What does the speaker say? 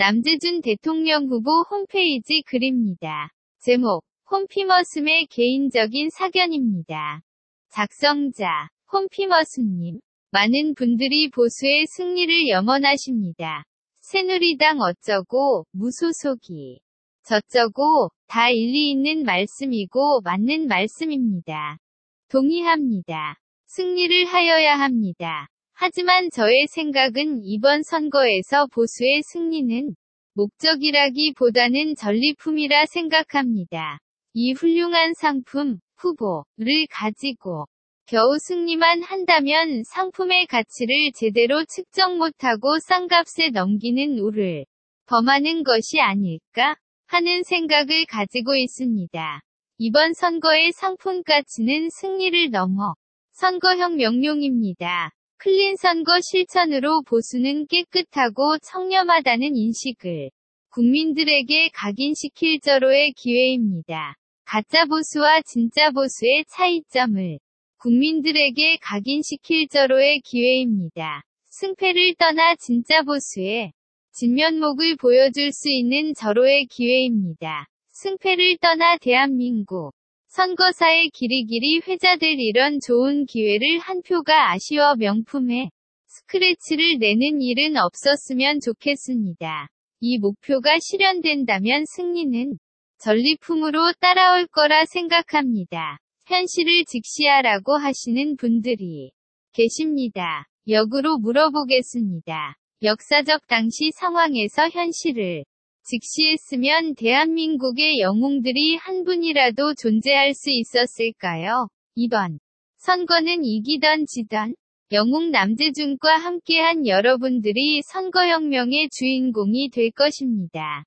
남재준 대통령 후보 홈페이지 글입니다. 제목, 홈피머슴의 개인적인 사견입니다. 작성자, 홈피머슴님. 많은 분들이 보수의 승리를 염원하십니다. 새누리당 어쩌고, 무소속이. 저쩌고, 다 일리 있는 말씀이고 맞는 말씀입니다. 동의합니다. 승리를 하여야 합니다. 하지만 저의 생각은 이번 선거에서 보수의 승리는 목적이라기보다는 전리품이라 생각합니다. 이 훌륭한 상품, 후보를 가지고 겨우 승리만 한다면 상품의 가치를 제대로 측정 못하고 싼값에 넘기는 우를 범하는 것이 아닐까 하는 생각을 가지고 있습니다. 이번 선거의 상품 가치는 승리를 넘어 선거형 명령입니다. 클린 선거 실천으로 보수는 깨끗하고 청렴하다는 인식을 국민들에게 각인시킬 저로의 기회입니다. 가짜 보수와 진짜 보수의 차이점을 국민들에게 각인시킬 저로의 기회입니다. 승패를 떠나 진짜 보수의 진면목을 보여줄 수 있는 저로의 기회입니다. 승패를 떠나 대한민국 선거사의 길이 길이 회자될 이런 좋은 기회를 한 표가 아쉬워 명품에 스크래치를 내는 일은 없었으면 좋겠습니다. 이 목표가 실현된다면 승리는 전리품으로 따라올 거라 생각합니다. 현실을 직시하라고 하시는 분들이 계십니다. 역으로 물어보겠습니다. 역사적 당시 상황에서 현실을 직시했으면 대한민국의 영웅들이 한 분이라도 존재할 수 있었을까요? 2번. 선거는 이기던 지던 영웅 남재준과 함께한 여러분들이 선거혁명의 주인공이 될 것입니다.